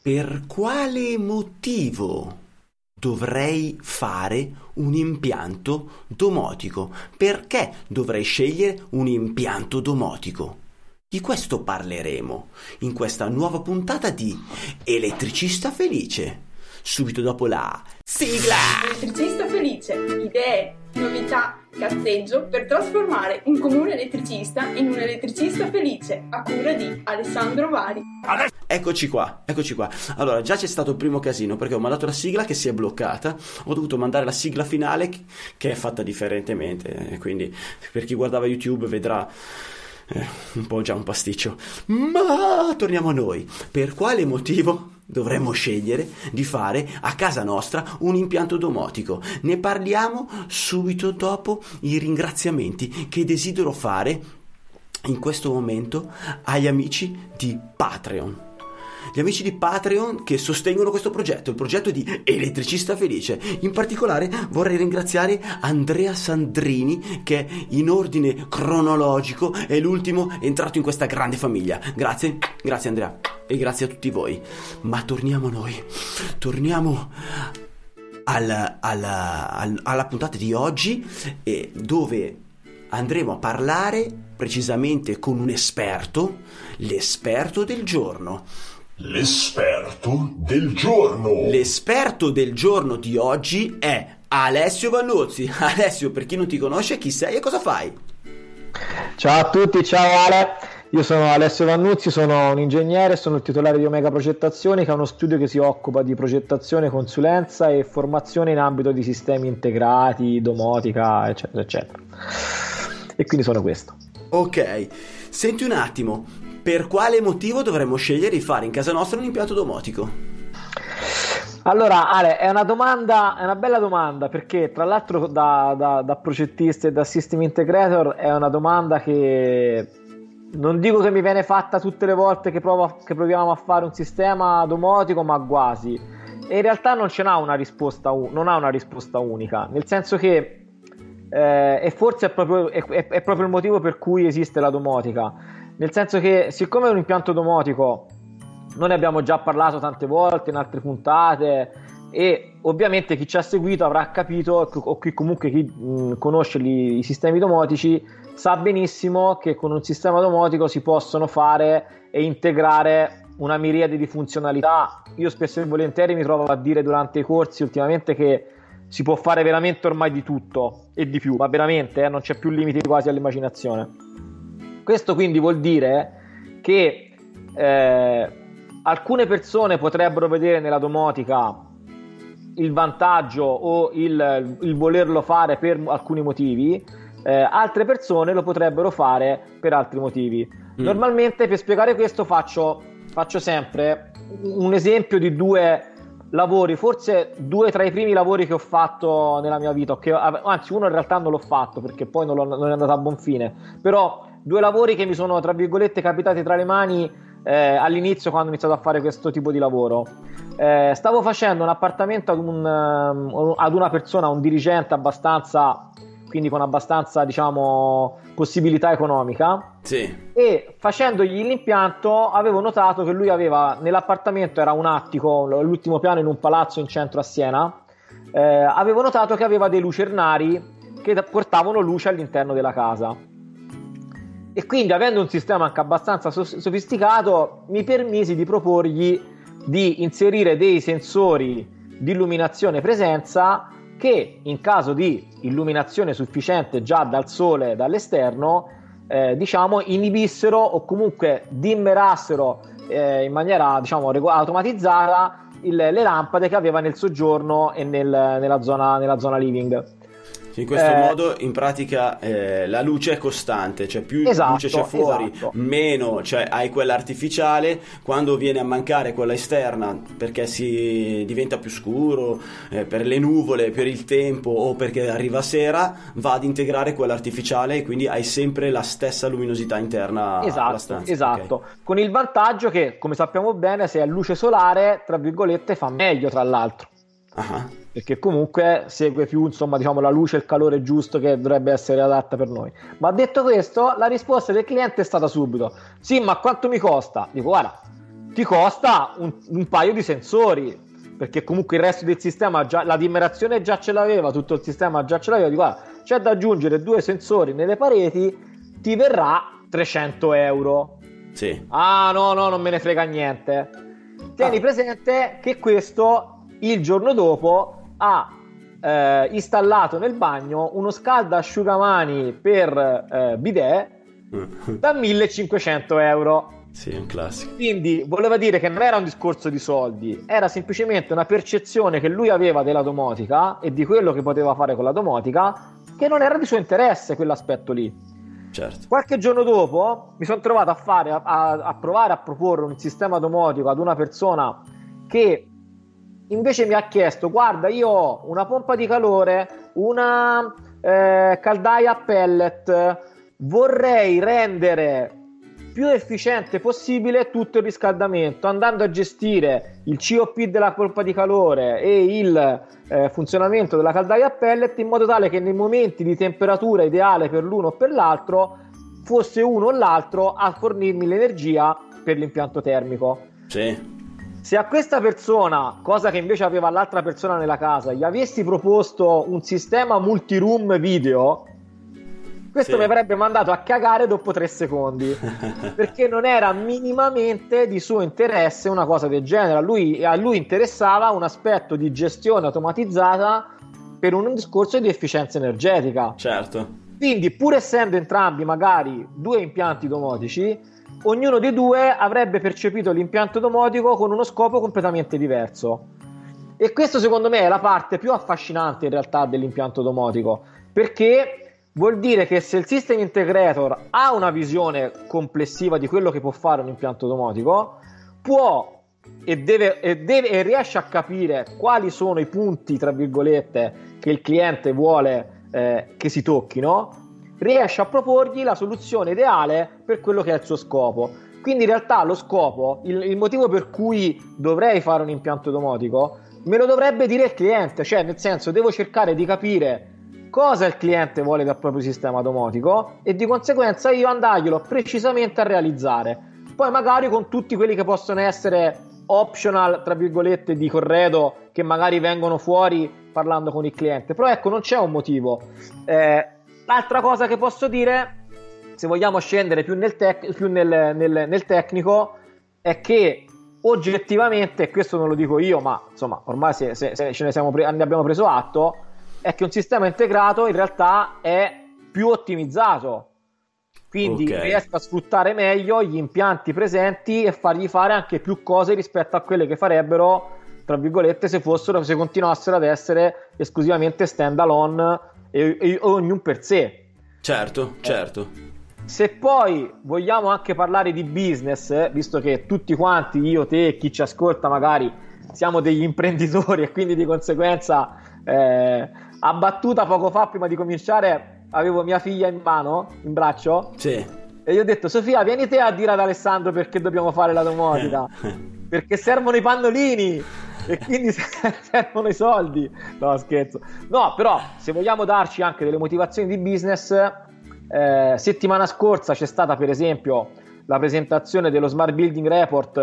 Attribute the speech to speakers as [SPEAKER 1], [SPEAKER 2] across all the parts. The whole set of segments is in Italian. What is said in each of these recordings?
[SPEAKER 1] Per quale motivo dovrei fare un impianto domotico? Perché dovrei scegliere un impianto domotico? Di questo parleremo in questa nuova puntata di Elettricista Felice. Subito dopo la sigla!
[SPEAKER 2] Elettricista Felice, idee, novità, cazzeggio per trasformare un comune elettricista in un elettricista felice a cura di Alessandro Vari.
[SPEAKER 1] Eccoci qua, eccoci qua. Allora, già c'è stato il primo casino perché ho mandato la sigla che si è bloccata. Ho dovuto mandare la sigla finale che è fatta differentemente. Quindi, per chi guardava YouTube vedrà eh, un po' già un pasticcio. Ma torniamo a noi. Per quale motivo dovremmo scegliere di fare a casa nostra un impianto domotico? Ne parliamo subito dopo i ringraziamenti che desidero fare in questo momento agli amici di Patreon gli amici di Patreon che sostengono questo progetto, il progetto di Elettricista Felice. In particolare vorrei ringraziare Andrea Sandrini che in ordine cronologico è l'ultimo entrato in questa grande famiglia. Grazie, grazie Andrea e grazie a tutti voi. Ma torniamo a noi, torniamo alla, alla, alla puntata di oggi eh, dove andremo a parlare precisamente con un esperto, l'esperto del giorno.
[SPEAKER 3] L'esperto del giorno.
[SPEAKER 1] L'esperto del giorno di oggi è Alessio Vannuzzi. Alessio, per chi non ti conosce, chi sei e cosa fai?
[SPEAKER 4] Ciao a tutti, ciao Ale. Io sono Alessio Vannuzzi, sono un ingegnere, sono il titolare di Omega Progettazioni, che è uno studio che si occupa di progettazione, consulenza e formazione in ambito di sistemi integrati, domotica, eccetera, eccetera. E quindi sono questo.
[SPEAKER 1] Ok, senti un attimo, per quale motivo dovremmo scegliere di fare in casa nostra un impianto domotico?
[SPEAKER 4] Allora, Ale, è una domanda, è una bella domanda perché tra l'altro da, da, da progettista e da system integrator è una domanda che non dico che mi viene fatta tutte le volte che, provo, che proviamo a fare un sistema domotico, ma quasi. E in realtà non ce n'ha una risposta, non ha una risposta unica, nel senso che, eh, e forse è proprio, è, è proprio il motivo per cui esiste la domotica nel senso che siccome è un impianto domotico, noi ne abbiamo già parlato tante volte in altre puntate e ovviamente chi ci ha seguito avrà capito, o chi comunque chi mh, conosce gli, i sistemi domotici, sa benissimo che con un sistema domotico si possono fare e integrare una miriade di funzionalità. Io spesso e volentieri mi trovo a dire durante i corsi ultimamente che si può fare veramente ormai di tutto e di più, ma veramente eh, non c'è più limiti quasi all'immaginazione. Questo quindi vuol dire che eh, alcune persone potrebbero vedere nella domotica il vantaggio o il, il volerlo fare per alcuni motivi, eh, altre persone lo potrebbero fare per altri motivi. Mm. Normalmente per spiegare questo faccio, faccio sempre un esempio di due lavori, forse due tra i primi lavori che ho fatto nella mia vita, che, anzi uno in realtà non l'ho fatto perché poi non, non è andato a buon fine, però due lavori che mi sono, tra virgolette, capitati tra le mani eh, all'inizio quando ho iniziato a fare questo tipo di lavoro. Eh, stavo facendo un appartamento ad, un, um, ad una persona, un dirigente abbastanza, quindi con abbastanza, diciamo, possibilità economica.
[SPEAKER 1] Sì.
[SPEAKER 4] E facendogli l'impianto avevo notato che lui aveva, nell'appartamento era un attico, l'ultimo piano in un palazzo in centro a Siena, eh, avevo notato che aveva dei lucernari che portavano luce all'interno della casa e quindi avendo un sistema anche abbastanza sofisticato mi permisi di proporgli di inserire dei sensori di illuminazione presenza che in caso di illuminazione sufficiente già dal sole dall'esterno eh, diciamo inibissero o comunque dimmerassero eh, in maniera diciamo automatizzata il, le lampade che aveva nel soggiorno e nel, nella, zona, nella zona living
[SPEAKER 1] in questo eh, modo, in pratica, eh, la luce è costante, cioè più esatto, luce c'è fuori, esatto. meno cioè, hai quella artificiale. Quando viene a mancare quella esterna perché si diventa più scuro, eh, per le nuvole, per il tempo o perché arriva sera, va ad integrare quella artificiale e quindi hai sempre la stessa luminosità interna
[SPEAKER 4] esatto,
[SPEAKER 1] alla stanza.
[SPEAKER 4] Esatto, okay. con il vantaggio che, come sappiamo bene, se è luce solare, tra virgolette, fa meglio tra l'altro. Uh-huh perché comunque segue più insomma, diciamo, la luce e il calore giusto che dovrebbe essere adatta per noi. Ma detto questo, la risposta del cliente è stata subito: Sì, ma quanto mi costa? Dico, guarda, ti costa un, un paio di sensori perché comunque il resto del sistema già, la dimerazione già ce l'aveva, tutto il sistema già ce l'aveva, di guarda, c'è da aggiungere due sensori nelle pareti, ti verrà 300 euro.
[SPEAKER 1] Sì.
[SPEAKER 4] Ah no, no, non me ne frega niente. Tieni
[SPEAKER 1] Ah.
[SPEAKER 4] presente che questo il giorno dopo ha eh, installato nel bagno uno scalda-asciugamani per eh, bidet da 1500 euro.
[SPEAKER 1] sì, un classico.
[SPEAKER 4] Quindi voleva dire che non era un discorso di soldi, era semplicemente una percezione che lui aveva della domotica e di quello che poteva fare con la domotica, che non era di suo interesse quell'aspetto lì.
[SPEAKER 1] Certo.
[SPEAKER 4] Qualche giorno dopo mi sono trovato a fare, a- a provare a proporre un sistema domotico ad una persona che invece mi ha chiesto: Guarda, io ho una pompa di calore, una eh, caldaia a pellet, vorrei rendere più efficiente possibile tutto il riscaldamento, andando a gestire il COP della pompa di calore e il eh, funzionamento della caldaia a pellet in modo tale che nei momenti di temperatura ideale per l'uno o per l'altro fosse uno o l'altro a fornirmi l'energia per l'impianto termico.
[SPEAKER 1] Sì.
[SPEAKER 4] Se a questa persona, cosa che invece aveva l'altra persona nella casa, gli avessi proposto un sistema multiroom video, questo
[SPEAKER 1] Sì.
[SPEAKER 4] mi avrebbe mandato a cagare dopo tre secondi perché non era minimamente di suo interesse una cosa del genere. A lui, a lui interessava un aspetto di gestione automatizzata per un discorso di efficienza energetica.
[SPEAKER 1] certo.
[SPEAKER 4] Quindi, pur essendo entrambi magari due impianti domotici, ognuno dei due avrebbe percepito l'impianto domotico con uno scopo completamente diverso. E questo secondo me è la parte più affascinante in realtà dell'impianto domotico, perché vuol dire che se il system integrator ha una visione complessiva di quello che può fare un impianto domotico, può e, deve, e, deve, e riesce a capire quali sono i punti, tra virgolette, che il cliente vuole eh, che si tocchino, riesce a proporgli la soluzione ideale per quello che è il suo scopo. Quindi in realtà lo scopo, il, il motivo per cui dovrei fare un impianto domotico, me lo dovrebbe dire il cliente, cioè nel senso devo cercare di capire cosa il cliente vuole dal proprio sistema domotico e di conseguenza io andarglielo precisamente a realizzare. Poi magari con tutti quelli che possono essere optional, tra virgolette, di corredo che magari vengono fuori parlando con il cliente. Però ecco, non c'è un motivo. Eh, l'altra cosa che posso dire, se vogliamo scendere più nel, tec- più nel, nel, nel tecnico, è che oggettivamente, e questo non lo dico io, ma insomma, ormai se, se, se ce ne, siamo pre- ne abbiamo preso atto, è che un sistema integrato in realtà è più ottimizzato. Quindi
[SPEAKER 1] Ok.
[SPEAKER 4] riesco a sfruttare meglio gli impianti presenti e fargli fare anche più cose rispetto a quelle che farebbero, tra virgolette, se fossero, se continuassero ad essere esclusivamente stand alone e, e ognuno per sé.
[SPEAKER 1] Certo, certo.
[SPEAKER 4] Se poi vogliamo anche parlare di business, eh, visto che tutti quanti, io, te chi ci ascolta, magari siamo degli imprenditori e quindi di conseguenza, eh, a battuta poco fa, prima di cominciare, avevo mia figlia in mano, in braccio,
[SPEAKER 1] Sì.
[SPEAKER 4] e gli ho detto, Sofia, vieni te a dire ad Alessandro perché dobbiamo fare la domotica. perché servono i pannolini e quindi servono i soldi. No, scherzo. No, però se vogliamo darci anche delle motivazioni di business, eh, settimana scorsa c'è stata per esempio la presentazione dello Smart Building Report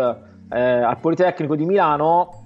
[SPEAKER 4] eh, al Politecnico di Milano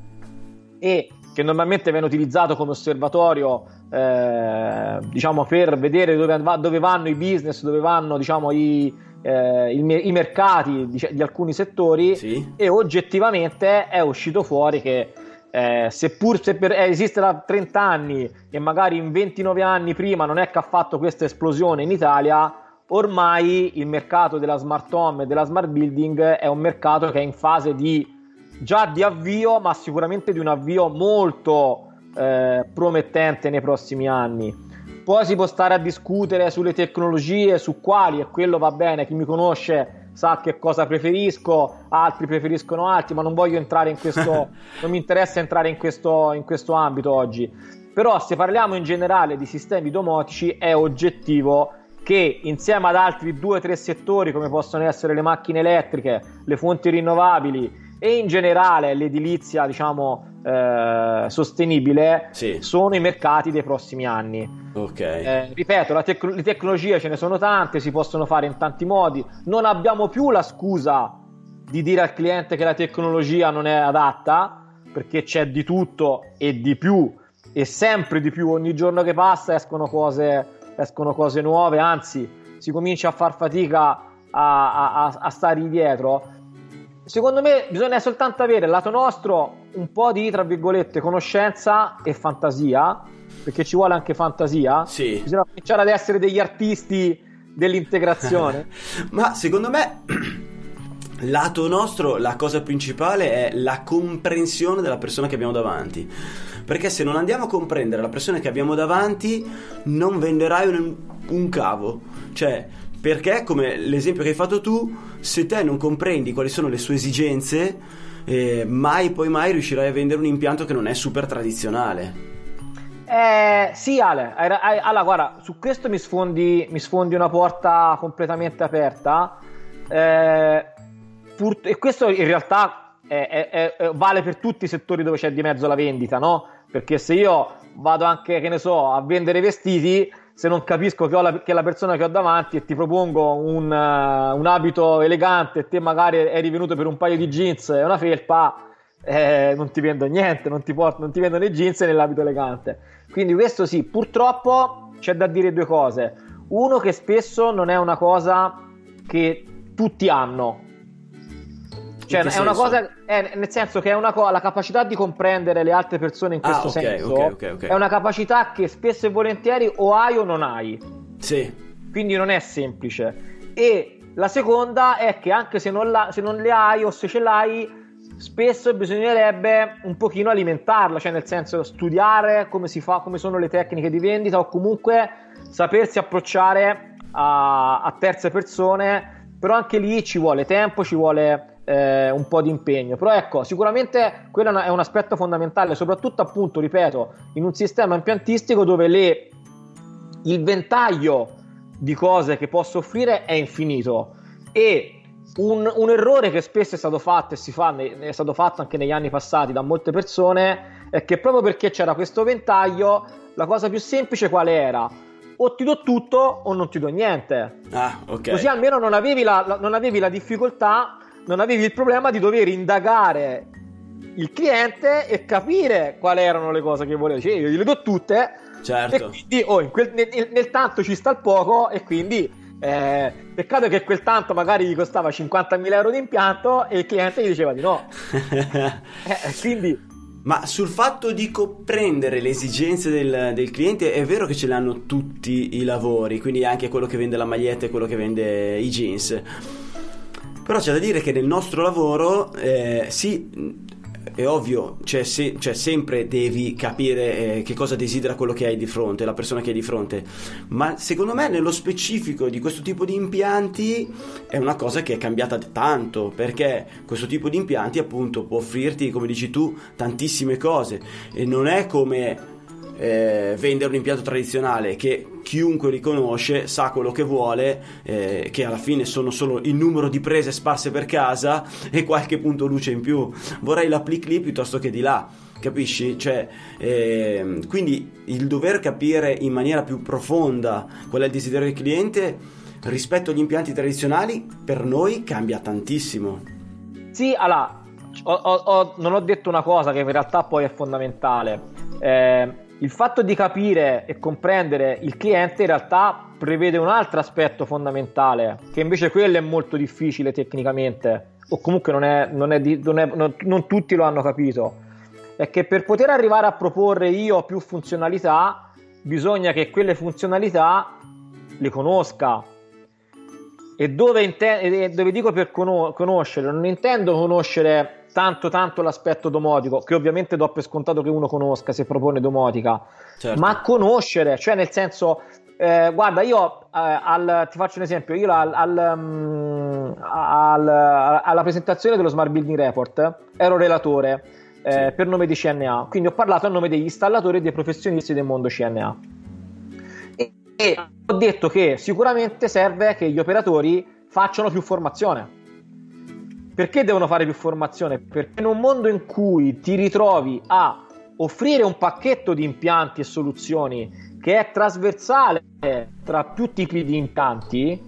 [SPEAKER 4] e che normalmente viene utilizzato come osservatorio eh, diciamo per vedere dove, va- dove vanno i business, dove vanno diciamo i, eh, il i mercati di, di alcuni settori
[SPEAKER 1] Sì.
[SPEAKER 4] e oggettivamente è uscito fuori che eh, seppur se per- eh, esiste da 30 anni e magari in 29 anni prima non è che ha fatto questa esplosione in Italia, ormai il mercato della smart home e della smart building è un mercato che è in fase di già di avvio, ma sicuramente di un avvio molto eh, promettente nei prossimi anni. Poi si può stare a discutere sulle tecnologie, su quali, e quello va bene, chi mi conosce sa che cosa preferisco, altri preferiscono altri, ma non voglio entrare in questo, non mi interessa entrare in questo, in questo ambito oggi. Però se parliamo in generale di sistemi domotici è oggettivo che insieme ad altri due o tre settori come possono essere le macchine elettriche, le fonti rinnovabili e in generale l'edilizia diciamo eh, sostenibile
[SPEAKER 1] Sì.
[SPEAKER 4] sono i mercati dei prossimi anni.
[SPEAKER 1] Ok.
[SPEAKER 4] Eh, ripeto, la tec- le tecnologie ce ne sono tante, si possono fare in tanti modi. Non abbiamo più la scusa di dire al cliente che la tecnologia non è adatta, perché c'è di tutto e di più, e sempre di più, ogni giorno che passa escono cose, escono cose nuove, anzi si comincia a far fatica a, a, a stare dietro. Secondo me bisogna soltanto avere lato nostro un po' di, tra virgolette, conoscenza e fantasia, perché ci vuole anche fantasia.
[SPEAKER 1] Sì.
[SPEAKER 4] Bisogna cominciare ad essere degli artisti dell'integrazione.
[SPEAKER 1] Ma secondo me, lato nostro, la cosa principale è la comprensione della persona che abbiamo davanti. Perché se non andiamo a comprendere la persona che abbiamo davanti, non venderai un, un cavo. Cioè, perché, come l'esempio che hai fatto tu, se te non comprendi quali sono le sue esigenze, eh, mai poi mai riuscirai a vendere un impianto che non è super tradizionale.
[SPEAKER 4] Eh, sì, Ale, allora guarda, su questo mi sfondi, mi sfondi una porta completamente aperta. Eh, pur, e questo in realtà è, è, è, vale per tutti i settori dove c'è di mezzo la vendita, no? Perché se io vado anche, che ne so, a vendere vestiti, se non capisco che, la, che, la, persona che ho davanti e ti propongo un, uh, un, abito elegante e te magari eri venuto per un paio di jeans e una felpa, eh, non ti vendo niente, non ti, porto, non ti vendo né jeans né l'abito elegante. Quindi questo sì, purtroppo c'è da dire due cose. Uno che spesso non è una cosa che tutti hanno, cioè, è una cosa, è, nel senso che è una cosa, la capacità di comprendere le altre persone in questo ah, okay, senso okay, okay, è una capacità che spesso e volentieri o hai o non hai.
[SPEAKER 1] Sì.
[SPEAKER 4] Quindi non è semplice. E la seconda è che anche se non, la, se non le hai o se ce l'hai, spesso bisognerebbe un pochino alimentarla, cioè nel senso studiare come si fa, come sono le tecniche di vendita o comunque sapersi approcciare a, a terze persone, però anche lì ci vuole tempo, ci vuole eh, un po' di impegno. Però ecco, sicuramente quello è un aspetto fondamentale, soprattutto appunto, ripeto, in un sistema impiantistico dove le, il ventaglio di cose che posso offrire è infinito e un, un, errore che spesso è stato fatto e si fa, è stato fatto anche negli anni passati da molte persone è che proprio perché c'era questo ventaglio la cosa più semplice quale era? o ti do tutto o non ti do niente.
[SPEAKER 1] Ah, ok.
[SPEAKER 4] Così almeno non avevi la, la, non avevi la difficoltà non avevi il problema di dover indagare il cliente e capire quali erano le cose che voleva. Cioè, io gliele do tutte.
[SPEAKER 1] Certo.
[SPEAKER 4] Quindi oh, quel, nel, nel, tanto ci sta il poco e quindi eh, peccato che quel tanto magari gli costava 50.000 euro di impianto e il cliente gli diceva di no. eh, quindi
[SPEAKER 1] ma sul fatto di comprendere le esigenze del, del, cliente è vero che ce l'hanno tutti i lavori, quindi anche quello che vende la maglietta e quello che vende i jeans. Però c'è da dire che nel nostro lavoro, eh, sì, è ovvio, cioè, se, cioè, sempre devi capire eh, che cosa desidera quello che hai di fronte, la persona che hai di fronte, ma secondo me nello specifico di questo tipo di impianti è una cosa che è cambiata tanto, perché questo tipo di impianti appunto può offrirti, come dici tu, tantissime cose. E non è come eh, vendere un impianto tradizionale che chiunque riconosce, sa quello che vuole, eh, che alla fine sono solo il numero di prese sparse per casa e qualche punto luce in più. Vorrei l'appli lì piuttosto che di là. Capisci? Cioè, eh, quindi il dover capire in maniera più profonda qual è il desiderio del cliente rispetto agli impianti tradizionali per noi cambia tantissimo.
[SPEAKER 4] Sì, allora, ho, ho, non ho detto una cosa che in realtà poi è fondamentale. Eh, il fatto di capire e comprendere il cliente in realtà prevede un altro aspetto fondamentale, che invece quello è molto difficile tecnicamente, o comunque non, è, non, è non, è, non tutti lo hanno capito, è che per poter arrivare a proporre io più funzionalità, bisogna che quelle funzionalità le conosca. E dove, inten- dove dico per conoscere, non intendo conoscere tanto tanto l'aspetto domotico, che ovviamente do per scontato che uno conosca se propone domotica, certo. ma conoscere, cioè nel senso, eh, guarda, io eh, al, ti faccio un esempio, io al, al, um, al, alla presentazione dello Smart Building Report ero relatore eh, sì. per nome di CNA, quindi ho parlato a nome degli installatori e dei professionisti del mondo CNA. E, e ho detto che sicuramente serve che gli operatori facciano più formazione perché devono fare più formazione? Perché in un mondo in cui ti ritrovi a offrire un pacchetto di impianti e soluzioni che è trasversale tra più tipi di impianti,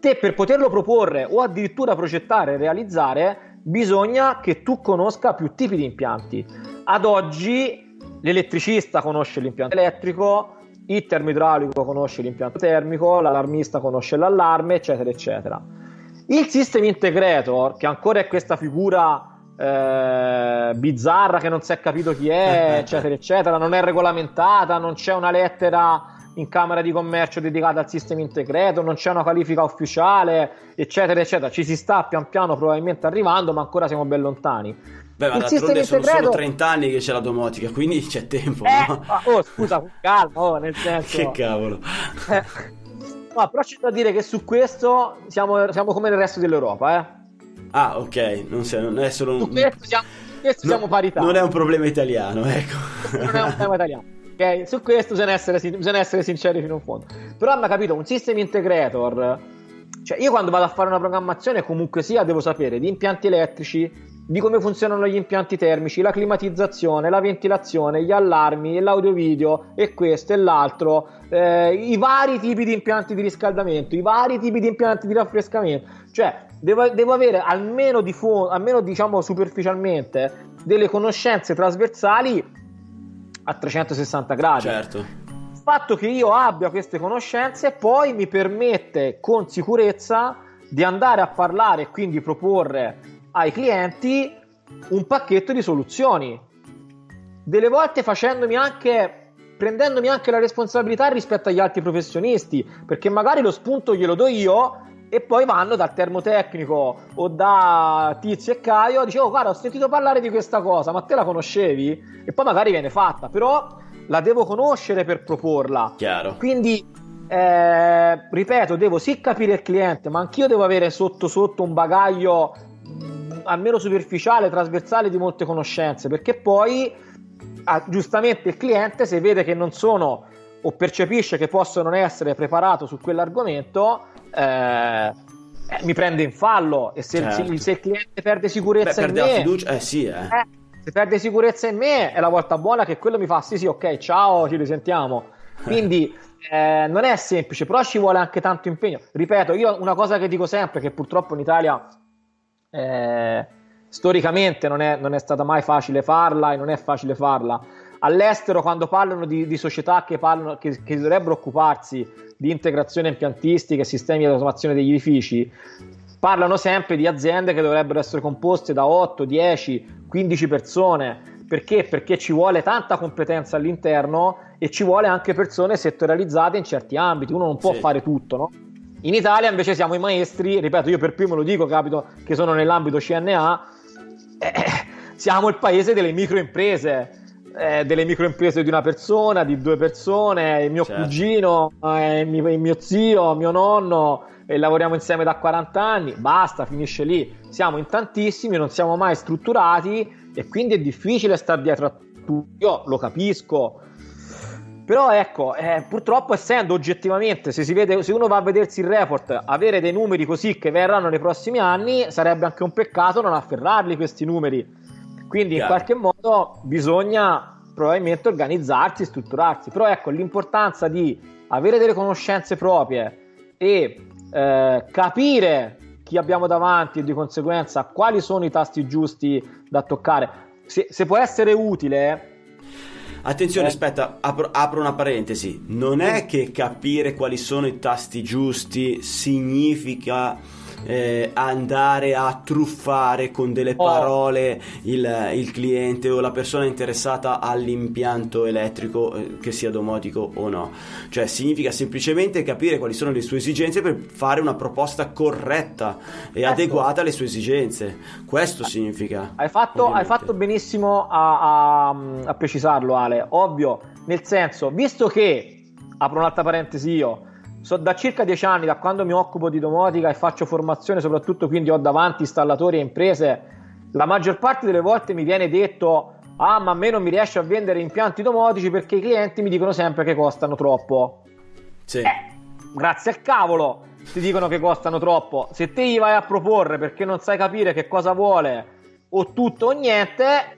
[SPEAKER 4] te per poterlo proporre o addirittura progettare e realizzare, bisogna che tu conosca più tipi di impianti. Ad oggi l'elettricista conosce l'impianto elettrico, il termoidraulico conosce l'impianto termico, l'allarmista conosce l'allarme, eccetera, eccetera. Il system integrator, che ancora è questa figura eh, bizzarra che non si è capito chi è, eccetera, eccetera, non è regolamentata, non c'è una lettera in Camera di Commercio dedicata al sistema integrator, non c'è una qualifica ufficiale, eccetera, eccetera. Ci si sta pian piano probabilmente arrivando, ma ancora siamo ben lontani.
[SPEAKER 1] Beh, ma d'altronde sono solo 30 anni che c'è la domotica, quindi c'è tempo.
[SPEAKER 4] Eh,
[SPEAKER 1] no?
[SPEAKER 4] oh, scusa, calma, oh, nel senso...
[SPEAKER 1] che cavolo.
[SPEAKER 4] Eh, no, però c'è da dire che su questo siamo, siamo come nel resto dell'Europa, eh.
[SPEAKER 1] Ah, ok, non, sei, non è solo un...
[SPEAKER 4] Su questo siamo, questo
[SPEAKER 1] no,
[SPEAKER 4] siamo parità.
[SPEAKER 1] Non è un problema italiano, ecco.
[SPEAKER 4] non è un problema italiano. Okay? Su questo bisogna essere, bisogna essere sinceri fino in fondo. Però hanno capito, un system integrator... Cioè, io quando vado a fare una programmazione, comunque sia, devo sapere di impianti elettrici, di come funzionano gli impianti termici, la climatizzazione, la ventilazione, gli allarmi, l'audio video e questo e l'altro, eh, i vari tipi di impianti di riscaldamento, i vari tipi di impianti di raffrescamento. Cioè, devo, devo avere almeno, di fo- almeno diciamo superficialmente delle conoscenze trasversali a 360 gradi.
[SPEAKER 1] Certo.
[SPEAKER 4] Il fatto che io abbia queste conoscenze poi mi permette con sicurezza di andare a parlare e quindi proporre ai clienti un pacchetto di soluzioni. Delle volte facendomi anche prendendomi anche la responsabilità rispetto agli altri professionisti, perché magari lo spunto glielo do io e poi vanno dal termotecnico o da Tizio e Caio, dicevo oh, guarda ho sentito parlare di questa cosa, ma te la conoscevi? E poi magari viene fatta, però la devo conoscere per proporla.
[SPEAKER 1] Chiaro.
[SPEAKER 4] Quindi, eh, ripeto, devo sì capire il cliente, ma anch'io devo avere sotto sotto un bagaglio almeno superficiale, trasversale di molte conoscenze, perché poi ah, giustamente il cliente se vede che non sono o percepisce che posso non essere preparato su quell'argomento, eh, eh, mi prende in fallo e se, certo. se, se il cliente perde sicurezza
[SPEAKER 1] Beh,
[SPEAKER 4] in
[SPEAKER 1] perde
[SPEAKER 4] me,
[SPEAKER 1] la fiducia, eh sì, eh.
[SPEAKER 4] eh, se perde sicurezza in me è la volta buona che quello mi fa sì sì ok ciao ci risentiamo. Quindi eh, non è semplice, però ci vuole anche tanto impegno. Ripeto, io una cosa che dico sempre, che purtroppo in Italia eh, storicamente non è, non è, stata mai facile farla e non è facile farla. All'estero, quando parlano di, di società che, parlano, che, che, dovrebbero occuparsi di integrazione impiantistica e sistemi di automazione degli edifici, parlano sempre di aziende che dovrebbero essere composte da 8, 10, 15 persone. Perché? Perché ci vuole tanta competenza all'interno e ci vuole anche persone settorializzate in certi ambiti. Uno non può sì. fare tutto, no? In Italia invece siamo i maestri, ripeto, io per primo lo dico, capito che sono nell'ambito CNA, eh, siamo il paese delle microimprese, eh, delle microimprese di una persona, di due persone, il mio certo. cugino, eh, mio, mio, zio, mio nonno, e lavoriamo insieme da 40 anni, basta, finisce lì. Siamo in tantissimi, non siamo mai strutturati e quindi è difficile stare dietro a tutti. Io lo capisco, però ecco, eh, purtroppo essendo oggettivamente, se, vede, se, uno va a vedersi il report, avere dei numeri così che verranno nei prossimi anni, sarebbe anche un peccato non afferrarli questi numeri. Quindi Chiaro. in qualche modo bisogna probabilmente organizzarsi, strutturarsi. Però ecco, l'importanza di avere delle conoscenze proprie e eh, capire chi abbiamo davanti e di conseguenza quali sono i tasti giusti da toccare. Se, se può essere utile
[SPEAKER 1] Attenzione, eh. aspetta, apro, apro, una parentesi. Non è che capire quali sono i tasti giusti significa eh, andare a truffare con delle oh. parole il, il, cliente o la persona interessata all'impianto elettrico, eh, che sia domotico o no. Cioè, significa semplicemente capire quali sono le sue esigenze per fare una proposta corretta e ecco. adeguata alle sue esigenze. Questo significa.
[SPEAKER 4] Hai fatto, hai fatto benissimo a, a, a precisarlo, Ale. Ovvio, nel senso, visto che apro un'altra parentesi io So, da circa dieci anni, da quando mi occupo di domotica e faccio formazione, soprattutto quindi ho davanti installatori e imprese, la maggior parte delle volte mi viene detto: Ah, ma a me non mi riesce a vendere impianti domotici perché i clienti mi dicono sempre che costano troppo.
[SPEAKER 1] Sì.
[SPEAKER 4] Eh, grazie al cavolo ti dicono che costano troppo. Se te gli vai a proporre perché non sai capire che cosa vuole, o tutto o niente,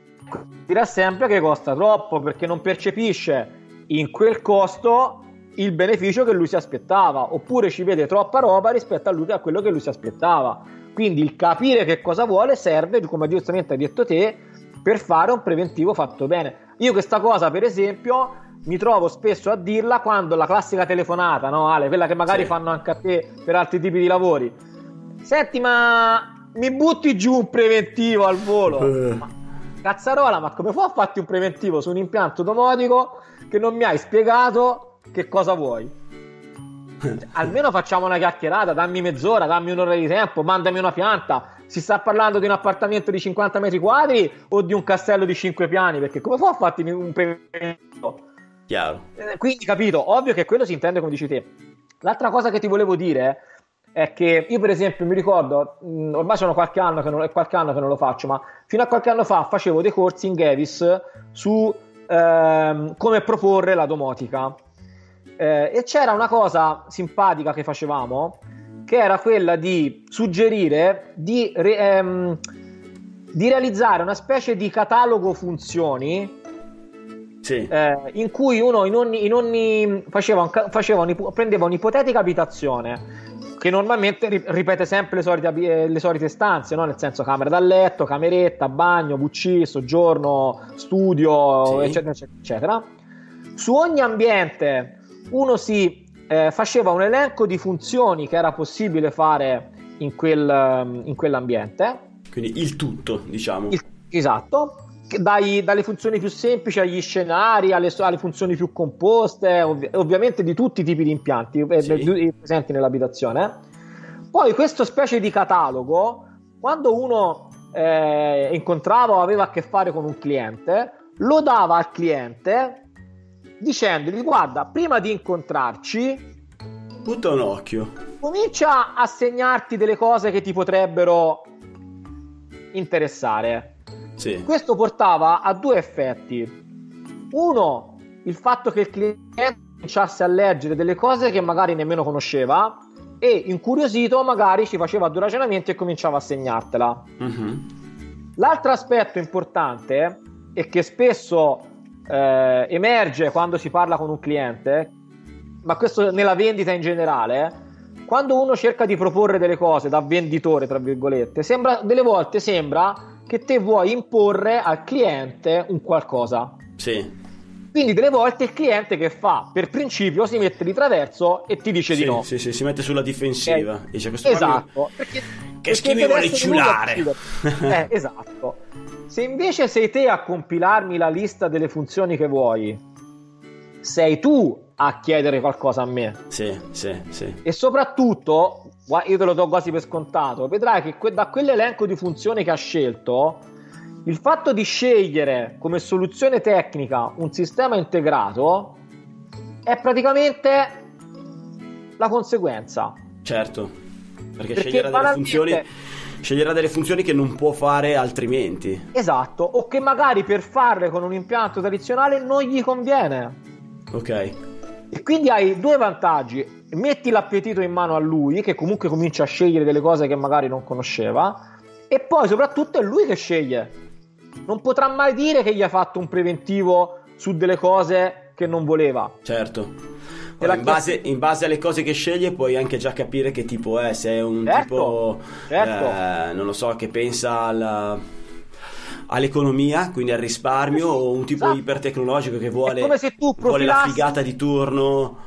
[SPEAKER 4] dirà sempre che costa troppo perché non percepisce in quel costo il beneficio che lui si aspettava, oppure ci vede troppa roba rispetto a lui a quello che lui si aspettava. Quindi il capire che cosa vuole serve, come giustamente hai detto te, per fare un preventivo fatto bene. Io questa cosa, per esempio, mi trovo spesso a dirla quando la classica telefonata, no Ale, quella che magari
[SPEAKER 1] Sì.
[SPEAKER 4] fanno anche a te per altri tipi di lavori. Senti, ma mi butti giù un preventivo al volo?
[SPEAKER 1] Eh.
[SPEAKER 4] Ma cazzarola, ma come può farti un preventivo su un impianto domotico che non mi hai spiegato che cosa vuoi? Almeno facciamo una chiacchierata, dammi mezz'ora, dammi un'ora di tempo, mandami una pianta. Si sta parlando di un appartamento di 50 metri quadri o di un castello di 5 piani? Perché come può farti un preventivo?
[SPEAKER 1] Chiaro.
[SPEAKER 4] Eh, Quindi, capito, ovvio che quello si intende come dici te. L'altra cosa che ti volevo dire è che io, per esempio, mi ricordo, mh, ormai sono qualche anno, che non, qualche anno che non lo faccio, ma fino a qualche anno fa facevo dei corsi in Gavis su ehm, come proporre la domotica. Eh, e c'era una cosa simpatica che facevamo, che era quella di suggerire di, re- ehm, di realizzare una specie di catalogo funzioni
[SPEAKER 1] Sì.
[SPEAKER 4] eh, in cui uno in ogni, in ogni- faceva un faceva un'ipo- prendeva un'ipotetica abitazione che normalmente ri- ripete sempre le solite, le solite stanze, no? nel senso camera da letto, cameretta, bagno, WC, soggiorno, studio,
[SPEAKER 1] Sì.
[SPEAKER 4] eccetera, eccetera, eccetera. Su ogni ambiente uno si eh, faceva un elenco di funzioni che era possibile fare in, quel, ehm, in quell'ambiente
[SPEAKER 1] Quindi il tutto, diciamo.
[SPEAKER 4] il- esatto, dai- dalle funzioni più semplici agli scenari, alle, alle funzioni più composte, ovvi- ovviamente di tutti i tipi di impianti eh,
[SPEAKER 1] Sì.
[SPEAKER 4] eh, presenti nell'abitazione. Poi questo specie di catalogo, quando uno eh, incontrava o aveva a che fare con un cliente, lo dava al cliente dicendogli guarda, prima di incontrarci
[SPEAKER 1] Butta un occhio.
[SPEAKER 4] comincia a segnarti delle cose che ti potrebbero interessare.
[SPEAKER 1] Sì.
[SPEAKER 4] Questo portava a due effetti. Uno, il fatto che il cliente cominciasse a leggere delle cose che magari nemmeno conosceva e incuriosito magari ci faceva due ragionamenti e cominciava a segnartela.
[SPEAKER 1] Mhm.
[SPEAKER 4] L'altro aspetto importante e che spesso eh, emerge quando si parla con un cliente, ma questo nella vendita in generale, quando uno cerca di proporre delle cose da venditore, tra virgolette, sembra, delle volte sembra che te vuoi imporre al cliente un qualcosa.
[SPEAKER 1] Sì.
[SPEAKER 4] Quindi delle volte il cliente che fa? Per principio si mette di traverso e ti dice
[SPEAKER 1] Sì,
[SPEAKER 4] di no.
[SPEAKER 1] sì, sì, si mette sulla difensiva.
[SPEAKER 4] Ok.
[SPEAKER 1] Dice questo qua mi-
[SPEAKER 4] Esatto. Perché,
[SPEAKER 1] Che
[SPEAKER 4] perché
[SPEAKER 1] schifo vuole ciulare.
[SPEAKER 4] Eh, esatto. Se invece sei te a compilarmi la lista delle funzioni che vuoi, sei tu a chiedere qualcosa a me.
[SPEAKER 1] Sì, sì, sì.
[SPEAKER 4] E soprattutto, io te lo do quasi per scontato, vedrai che que- da quell'elenco di funzioni che ha scelto, il fatto di scegliere come soluzione tecnica un sistema integrato è praticamente la conseguenza.
[SPEAKER 1] Certo. Perché,
[SPEAKER 4] Perché
[SPEAKER 1] sceglierà, delle funzioni, sceglierà delle funzioni che non può fare altrimenti.
[SPEAKER 4] Esatto, o che magari per farle con un impianto tradizionale non gli conviene.
[SPEAKER 1] Ok.
[SPEAKER 4] E quindi hai due vantaggi. Metti l'appetito in mano a lui, che comunque comincia a scegliere delle cose che magari non conosceva, e poi soprattutto è lui che sceglie. Non potrà mai dire che gli ha fatto un preventivo su delle cose che non voleva.
[SPEAKER 1] Certo. Ora, in, base, in base alle cose che sceglie puoi anche già capire che tipo è, se è un
[SPEAKER 4] Certo,
[SPEAKER 1] tipo,
[SPEAKER 4] certo.
[SPEAKER 1] eh, non lo so, che pensa alla- all'economia, quindi al risparmio, o un tipo
[SPEAKER 4] Esatto.
[SPEAKER 1] ipertecnologico che vuole,
[SPEAKER 4] tu
[SPEAKER 1] vuole la
[SPEAKER 4] profilassi-
[SPEAKER 1] figata di turno.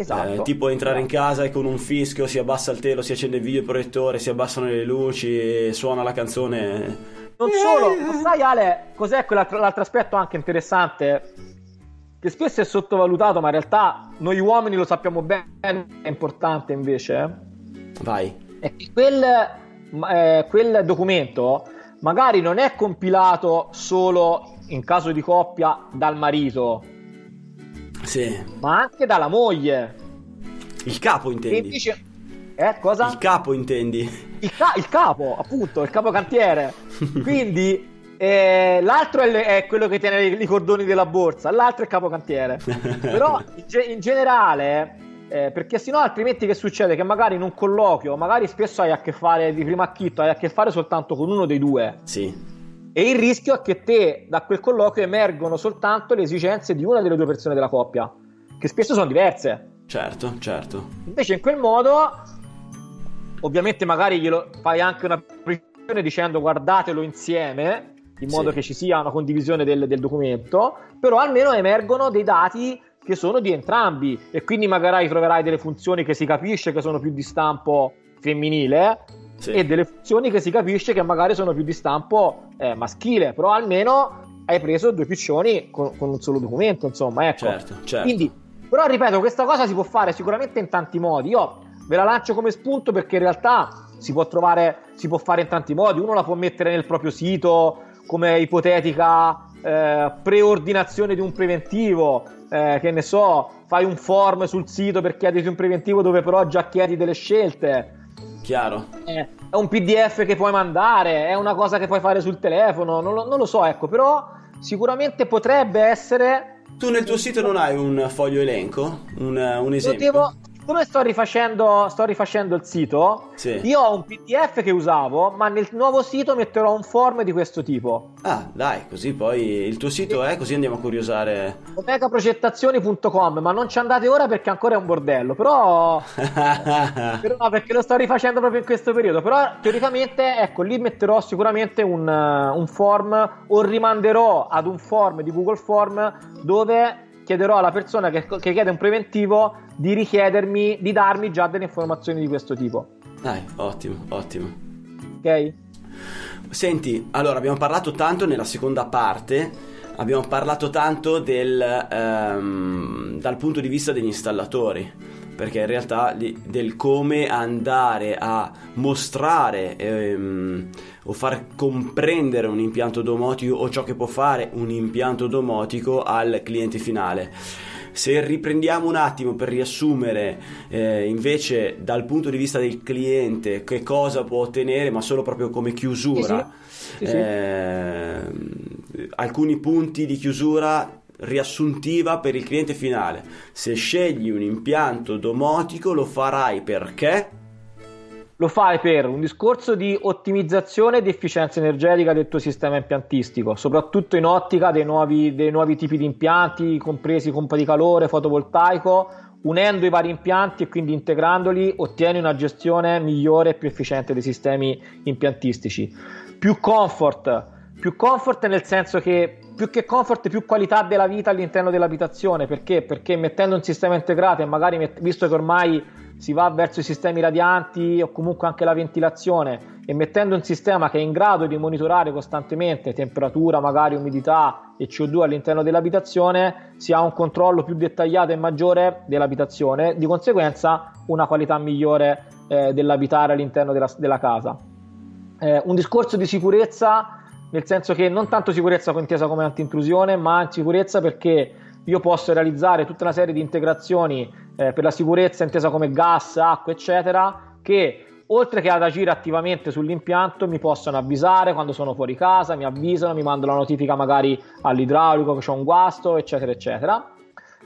[SPEAKER 4] Esatto.
[SPEAKER 1] eh, tipo entrare in casa e con un fischio si abbassa il telo, si accende il videoproiettore, si abbassano le luci suona la canzone.
[SPEAKER 4] Non solo, ma sai Ale, cos'è quell'altro l'altro aspetto anche interessante? Che spesso è sottovalutato, ma in realtà noi uomini lo sappiamo bene, è importante invece. eh?
[SPEAKER 1] Vai.
[SPEAKER 4] è che quel, eh, quel documento magari non è compilato solo in caso di coppia dal marito,
[SPEAKER 1] Sì.
[SPEAKER 4] ma anche dalla moglie.
[SPEAKER 1] Il capo intendi?
[SPEAKER 4] invece, eh, cosa?
[SPEAKER 1] Il capo intendi?
[SPEAKER 4] il, ca- il capo, appunto, il capo cantiere. Quindi eh, l'altro è, le- è quello che tiene i, cordoni della borsa, l'altro è il capo cantiere. Però in, ge- in generale, eh, perché sennò altrimenti che succede? Che magari in un colloquio, magari spesso hai a che fare di primo acchitto, hai a che fare soltanto con uno dei due.
[SPEAKER 1] Sì.
[SPEAKER 4] E il rischio è che te da quel colloquio emergono soltanto le esigenze di una delle due persone della coppia. che spesso sono diverse.
[SPEAKER 1] Certo, certo.
[SPEAKER 4] Invece in quel modo, ovviamente magari glielo fai anche una presentazione dicendo guardatelo insieme, in modo
[SPEAKER 1] Sì.
[SPEAKER 4] che ci sia una condivisione del, del documento, però almeno emergono dei dati che sono di entrambi e quindi magari troverai delle funzioni che si capisce che sono più di stampo femminile
[SPEAKER 1] Sì.
[SPEAKER 4] e delle funzioni che si capisce che magari sono più di stampo eh, maschile, però almeno hai preso due piccioni con, con un solo documento, insomma, ecco.
[SPEAKER 1] Certo, certo.
[SPEAKER 4] Quindi, però ripeto, questa cosa si può fare sicuramente in tanti modi. Io ve la lancio come spunto perché in realtà si può trovare, si può fare in tanti modi. Uno la può mettere nel proprio sito come ipotetica eh, preordinazione di un preventivo, eh, che ne so, fai un form sul sito per chiederti un preventivo dove però già chiedi delle scelte.
[SPEAKER 1] Chiaro.
[SPEAKER 4] Eh, è un PDF che puoi mandare, è una cosa che puoi fare sul telefono, non lo, non lo so, ecco, però sicuramente potrebbe essere
[SPEAKER 1] Tu nel tuo sito non hai un foglio elenco? Un, un
[SPEAKER 4] Lo
[SPEAKER 1] esempio?
[SPEAKER 4] devo- come sto rifacendo, sto rifacendo il sito,
[SPEAKER 1] Sì.
[SPEAKER 4] io ho un PDF che usavo, ma nel nuovo sito metterò un form di questo tipo.
[SPEAKER 1] Ah, dai, così poi il tuo sito è, così andiamo a curiosare.
[SPEAKER 4] omegaprogettazioni.com, ma non ci andate ora perché ancora è un bordello, però... però no, perché lo sto rifacendo proprio in questo periodo, però teoricamente, ecco, lì metterò sicuramente un, un form o rimanderò ad un form di Google Form dove chiederò alla persona che, che chiede un preventivo di richiedermi, di darmi già delle informazioni di questo tipo.
[SPEAKER 1] Dai, ottimo, ottimo.
[SPEAKER 4] Ok?
[SPEAKER 1] Senti, allora abbiamo parlato tanto nella seconda parte, abbiamo parlato tanto del, ehm, dal punto di vista degli installatori, perché in realtà li- del come andare a mostrare ehm, o far comprendere un impianto domotico o ciò che può fare un impianto domotico al cliente finale. Se riprendiamo un attimo per riassumere eh, invece dal punto di vista del cliente che cosa può ottenere, ma solo proprio come chiusura,
[SPEAKER 4] Sì, sì.
[SPEAKER 1] ehm, alcuni punti di chiusura riassuntiva per il cliente finale. Se scegli un impianto domotico lo farai perché?
[SPEAKER 4] Lo fai per un discorso di ottimizzazione e di efficienza energetica del tuo sistema impiantistico, soprattutto in ottica dei nuovi, dei nuovi tipi di impianti, compresi pompa di calore, fotovoltaico. Unendo i vari impianti e quindi integrandoli, ottieni una gestione migliore e più efficiente dei sistemi impiantistici. Più comfort, più comfort nel senso che più che comfort, più qualità della vita all'interno dell'abitazione. Perché? Perché mettendo un sistema integrato e magari met- visto che ormai si va verso i sistemi radianti o comunque anche la ventilazione e mettendo un sistema che è in grado di monitorare costantemente temperatura, magari umidità e CO2 all'interno dell'abitazione, si ha un controllo più dettagliato e maggiore dell'abitazione, di conseguenza una qualità migliore eh, dell'abitare all'interno della, della casa. Eh, un discorso di sicurezza nel senso che non tanto sicurezza intesa come anti-intrusione, ma sicurezza perché io posso realizzare tutta una serie di integrazioni eh, per la sicurezza intesa come gas, acqua, eccetera, che oltre che ad agire attivamente sull'impianto mi possono avvisare quando sono fuori casa, mi avvisano, mi mandano la notifica magari all'idraulico che c'è un guasto, eccetera, eccetera.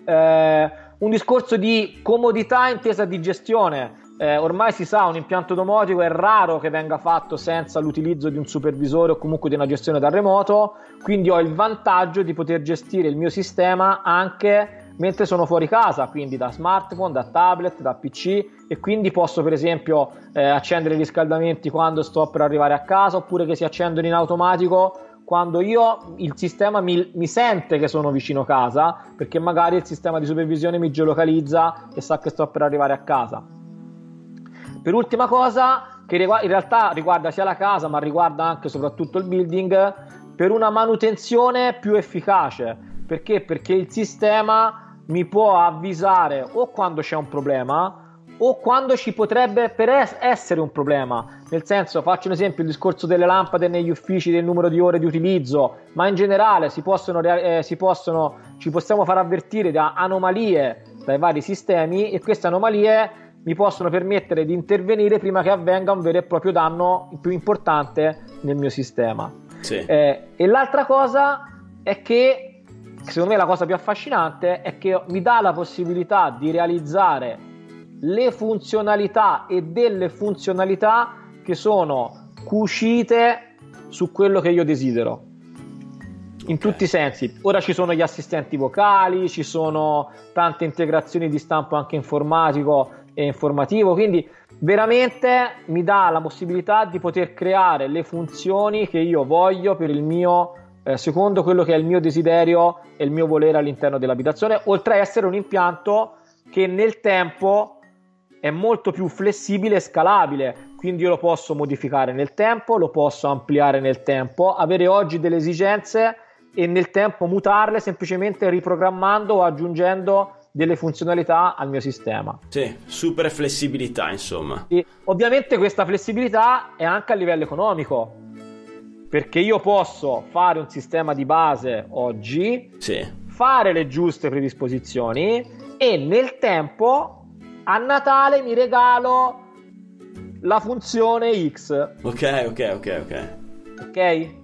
[SPEAKER 4] Eh, un discorso di comodità intesa di gestione. Eh, ormai si sa, un impianto domotico è raro che venga fatto senza l'utilizzo di un supervisore o comunque di una gestione da remoto, quindi ho il vantaggio di poter gestire il mio sistema anche mentre sono fuori casa, quindi da smartphone, da tablet, da PC e quindi posso per esempio eh, accendere i riscaldamenti quando sto per arrivare a casa oppure che si accendono in automatico quando io il sistema mi, mi, sente che sono vicino casa perché magari il sistema di supervisione mi geolocalizza e sa che sto per arrivare a casa. Per ultima cosa, che in realtà riguarda sia la casa ma riguarda anche e soprattutto il building, per una manutenzione più efficace. Perché? Perché il sistema mi può avvisare o quando c'è un problema o quando ci potrebbe per essere un problema. Nel senso, faccio un esempio, il discorso delle lampade negli uffici, del numero di ore di utilizzo, ma in generale si possono, eh, si possono, ci possiamo far avvertire da anomalie dai vari sistemi e queste anomalie mi possono permettere di intervenire prima che avvenga un vero e proprio danno più importante nel mio sistema.
[SPEAKER 1] Sì.
[SPEAKER 4] Eh, e l'altra cosa è che, secondo me la cosa più affascinante, è che mi dà la possibilità di realizzare le funzionalità e delle funzionalità che sono cucite su quello che io desidero. in tutti i sensi. Ora ci sono gli assistenti vocali, ci sono tante integrazioni di stampo anche informatico e informativo, quindi veramente mi dà la possibilità di poter creare le funzioni che io voglio per il mio eh, secondo quello che è il mio desiderio e il mio volere all'interno dell'abitazione, oltre a essere un impianto che nel tempo è molto più flessibile e scalabile, quindi io lo posso modificare nel tempo, lo posso ampliare nel tempo, avere oggi delle esigenze e nel tempo mutarle semplicemente riprogrammando o aggiungendo delle funzionalità al mio sistema.
[SPEAKER 1] Sì, super flessibilità, insomma.
[SPEAKER 4] E ovviamente questa flessibilità è anche a livello economico, perché io posso fare un sistema di base oggi,
[SPEAKER 1] sì.
[SPEAKER 4] fare le giuste predisposizioni e nel tempo a Natale mi regalo la funzione X.
[SPEAKER 1] Ok, ok, ok, ok.
[SPEAKER 4] Ok?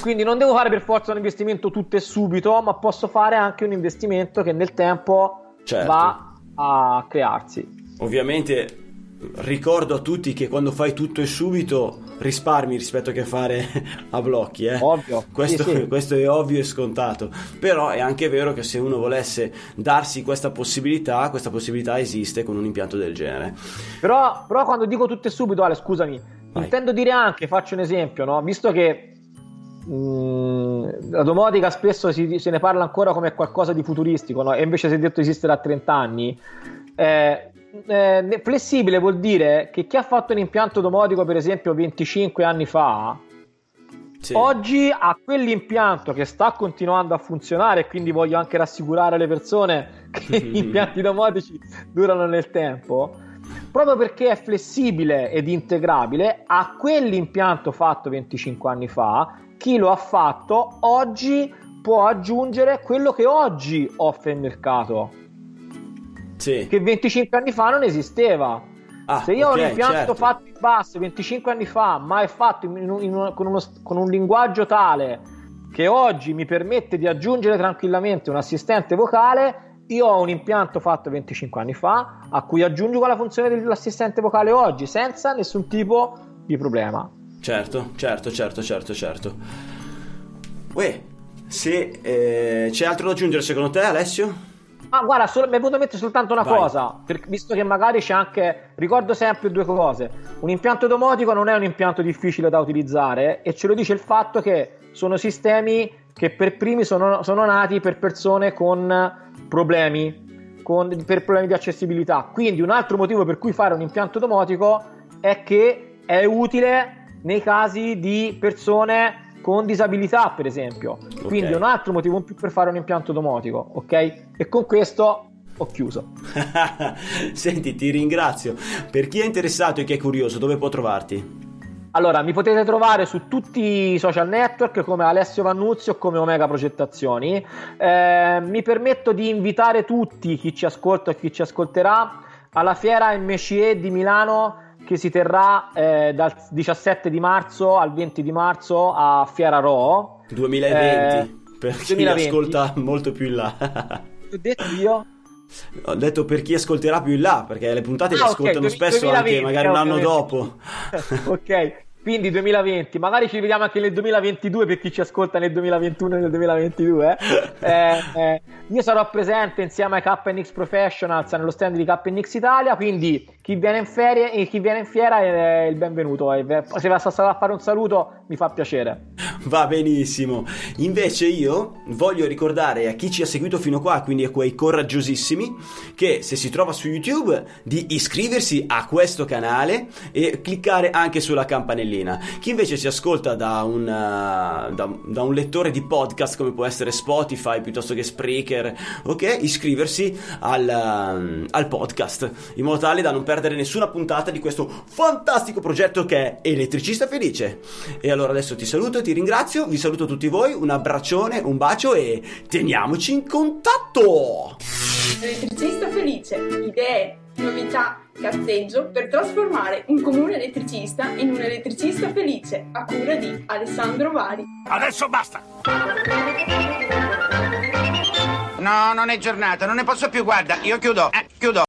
[SPEAKER 4] Quindi non devo fare per forza un investimento tutto e subito, ma posso fare anche un investimento che nel tempo
[SPEAKER 1] certo.
[SPEAKER 4] va a crearsi.
[SPEAKER 1] Ovviamente ricordo a tutti che quando fai tutto e subito risparmi rispetto a che fare a blocchi. Eh?
[SPEAKER 4] Ovvio.
[SPEAKER 1] Questo,
[SPEAKER 4] sì, sì.
[SPEAKER 1] questo, è ovvio e scontato. Però è anche vero che se uno volesse darsi questa possibilità, questa possibilità esiste con un impianto del genere.
[SPEAKER 4] Però, però quando dico tutto e subito, Ale, scusami,
[SPEAKER 1] Vai.
[SPEAKER 4] intendo dire anche, faccio un esempio, no? visto che mh, la domotica spesso si, se ne parla ancora come qualcosa di futuristico, no? e invece si è detto esistere a 30 anni. Eh, eh, flessibile vuol dire che chi ha fatto un impianto domotico, per esempio, 25 anni fa,
[SPEAKER 1] Sì.
[SPEAKER 4] oggi ha quell'impianto che sta continuando a funzionare, quindi voglio anche rassicurare le persone che gli impianti domotici durano nel tempo. Proprio perché è flessibile ed integrabile, a quell'impianto fatto 25 anni fa, chi lo ha fatto oggi può aggiungere quello che oggi offre il mercato
[SPEAKER 1] Sì.
[SPEAKER 4] che 25 anni fa non esisteva.
[SPEAKER 1] Ah,
[SPEAKER 4] Se io
[SPEAKER 1] ok,
[SPEAKER 4] ho un impianto
[SPEAKER 1] certo.
[SPEAKER 4] fatto in basso 25 anni fa, ma è fatto in in un- con, uno- con un linguaggio tale che oggi mi permette di aggiungere tranquillamente un assistente vocale, io ho un impianto fatto 25 anni fa a cui aggiungo la funzione dell'assistente vocale oggi senza nessun tipo di problema.
[SPEAKER 1] Certo, certo, certo, certo, certo. Uè, se eh, c'è altro da aggiungere secondo te, Alessio?
[SPEAKER 4] Ma guarda, solo, mi è venuto in mente soltanto una
[SPEAKER 1] Vai.
[SPEAKER 4] cosa, per- visto che magari c'è anche, ricordo sempre due cose. Un impianto domotico non è un impianto difficile da utilizzare e ce lo dice il fatto che sono sistemi che per primi sono, sono nati per persone con problemi, con- per problemi di accessibilità. Quindi un altro motivo per cui fare un impianto domotico è che è utile nei casi di persone con disabilità, per esempio. Quindi
[SPEAKER 1] Ok.
[SPEAKER 4] un altro motivo in più per fare un impianto domotico, ok? E con questo ho chiuso.
[SPEAKER 1] Senti, ti ringrazio. Per chi è interessato e chi è curioso, dove può trovarti?
[SPEAKER 4] Allora, mi potete trovare su tutti i social network come Alessio Vannuzzi o come Omega Progettazioni. Eh, mi permetto di invitare tutti, chi ci ascolta e chi ci ascolterà, alla fiera MCE di Milano che si terrà eh, dal 17 di marzo al 20 di marzo a Fiera Ro.
[SPEAKER 1] 2020.
[SPEAKER 4] Eh,
[SPEAKER 1] per chi
[SPEAKER 4] 2020.
[SPEAKER 1] ascolta molto più in là.
[SPEAKER 4] Ho detto io?
[SPEAKER 1] Ho detto per chi ascolterà più in là, perché le puntate le
[SPEAKER 4] Ah, ok,
[SPEAKER 1] ascoltano
[SPEAKER 4] du-
[SPEAKER 1] spesso
[SPEAKER 4] 2020,
[SPEAKER 1] anche magari un anno dopo.
[SPEAKER 4] ok, quindi 2020, magari ci vediamo anche nel 2022 per chi ci ascolta nel 2021 e nel 2022. eh. Eh, eh, io sarò presente insieme ai KNX Professionals nello stand di KNX Italia, quindi chi viene in, ferie, chi viene in fiera è il benvenuto. Se va a fare un saluto mi fa piacere.
[SPEAKER 1] Va benissimo. Invece io voglio ricordare a chi ci ha seguito fino qua, quindi a quei coraggiosissimi, che se si trova su YouTube di iscriversi a questo canale e cliccare anche sulla campanellina. Chi invece ci ascolta da un, uh, da, da un lettore di podcast come può essere Spotify piuttosto che Spreaker, ok? Iscriversi al, um, al podcast in modo tale da non perdere nessuna puntata di questo fantastico progetto che è Elettricista Felice. E allora adesso ti saluto, ti ringrazio, vi saluto tutti voi, un abbraccione, un bacio e teniamoci in contatto!
[SPEAKER 2] Elettricista felice, idee, novità, cazzeggio per trasformare un comune elettricista in un elettricista felice a cura di Alessandro Vari.
[SPEAKER 5] Adesso basta!
[SPEAKER 6] No, non è giornata, non ne posso più, guarda, io chiudo. Eh.